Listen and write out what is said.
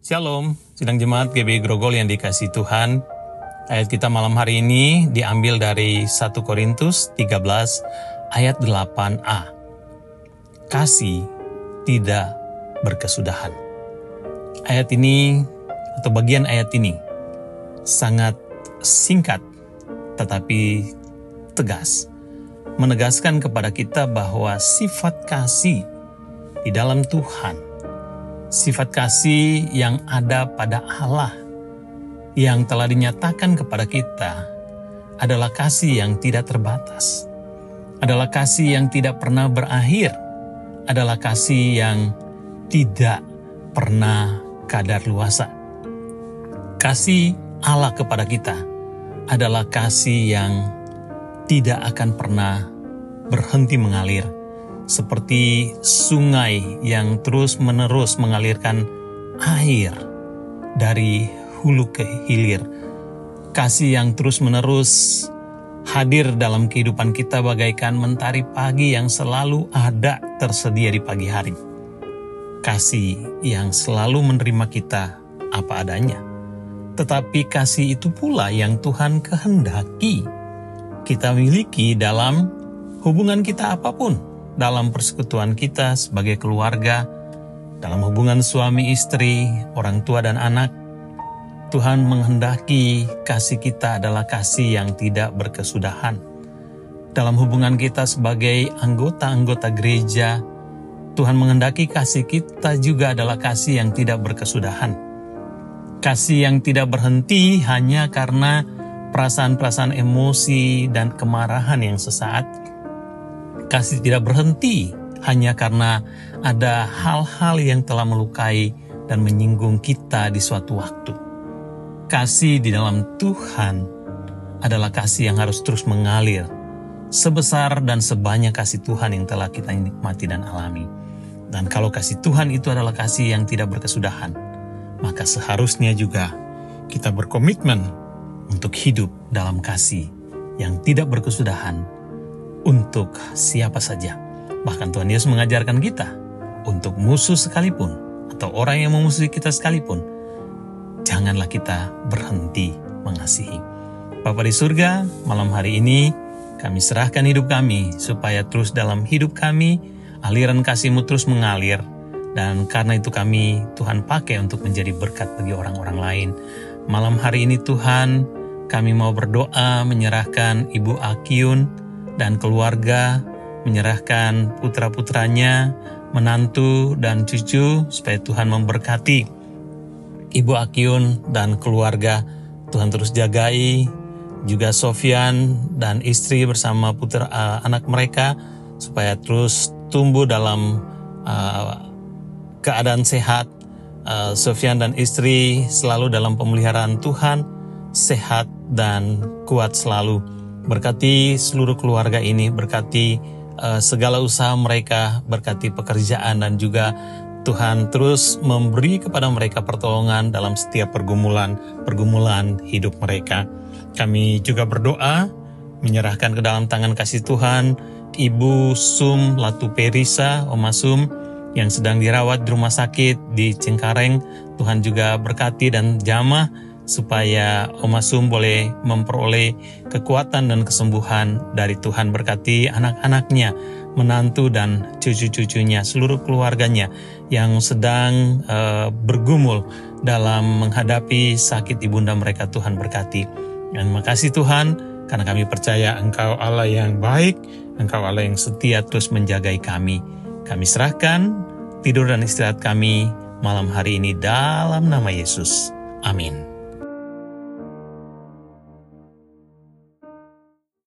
Shalom, sidang jemaat GB Grogol yang dikasih Tuhan. Ayat kita malam hari ini diambil dari 1 Korintus 13 ayat 8a. Kasih tidak berkesudahan. Ayat ini atau bagian ayat ini sangat singkat tetapi tegas menegaskan kepada kita bahwa sifat kasih di dalam Tuhan sifat kasih yang ada pada Allah yang telah dinyatakan kepada kita adalah kasih yang tidak terbatas, adalah kasih yang tidak pernah berakhir, adalah kasih yang tidak pernah kadar luasa. Kasih Allah kepada kita adalah kasih yang tidak akan pernah berhenti mengalir seperti sungai yang terus-menerus mengalirkan air dari hulu ke hilir. Kasih yang terus-menerus hadir dalam kehidupan kita bagaikan mentari pagi yang selalu ada tersedia di pagi hari. Kasih yang selalu menerima kita apa adanya. Tetapi kasih itu pula yang Tuhan kehendaki kita miliki dalam hubungan kita apa pun dalam persekutuan kita sebagai keluarga, dalam hubungan suami istri, orang tua dan anak, Tuhan menghendaki kasih kita adalah kasih yang tidak berkesudahan. Dalam hubungan kita sebagai anggota-anggota gereja, Tuhan menghendaki kasih kita juga adalah kasih yang tidak berkesudahan. Kasih yang tidak berhenti hanya karena perasaan-perasaan emosi dan kemarahan yang sesaat, Kasih tidak berhenti hanya karena ada hal-hal yang telah melukai dan menyinggung kita di suatu waktu. Kasih di dalam Tuhan adalah kasih yang harus terus mengalir, sebesar dan sebanyak kasih Tuhan yang telah kita nikmati dan alami. Dan kalau kasih Tuhan itu adalah kasih yang tidak berkesudahan, maka seharusnya juga kita berkomitmen untuk hidup dalam kasih yang tidak berkesudahan untuk siapa saja. Bahkan Tuhan Yesus mengajarkan kita untuk musuh sekalipun atau orang yang memusuhi kita sekalipun, janganlah kita berhenti mengasihi. Bapa di surga, malam hari ini kami serahkan hidup kami supaya terus dalam hidup kami aliran kasih-Mu terus mengalir dan karena itu kami Tuhan pakai untuk menjadi berkat bagi orang-orang lain. Malam hari ini Tuhan, kami mau berdoa menyerahkan Ibu Akiun dan keluarga menyerahkan putra-putranya, menantu dan cucu supaya Tuhan memberkati Ibu Akiun dan keluarga. Tuhan terus jagai juga Sofian dan istri bersama putra uh, anak mereka supaya terus tumbuh dalam uh, keadaan sehat. Uh, Sofian dan istri selalu dalam pemeliharaan Tuhan, sehat dan kuat selalu. Berkati seluruh keluarga ini, berkati uh, segala usaha mereka, berkati pekerjaan dan juga Tuhan terus memberi kepada mereka pertolongan dalam setiap pergumulan-pergumulan hidup mereka. Kami juga berdoa menyerahkan ke dalam tangan kasih Tuhan Ibu Sum Latu Perisa, Oma Sum, yang sedang dirawat di rumah sakit di Cengkareng. Tuhan juga berkati dan jamah supaya Oma Sum boleh memperoleh kekuatan dan kesembuhan dari Tuhan berkati anak-anaknya, menantu dan cucu-cucunya, seluruh keluarganya yang sedang uh, bergumul dalam menghadapi sakit ibunda mereka Tuhan berkati. Dan makasih Tuhan karena kami percaya Engkau Allah yang baik, Engkau Allah yang setia terus menjagai kami. Kami serahkan tidur dan istirahat kami malam hari ini dalam nama Yesus. Amin.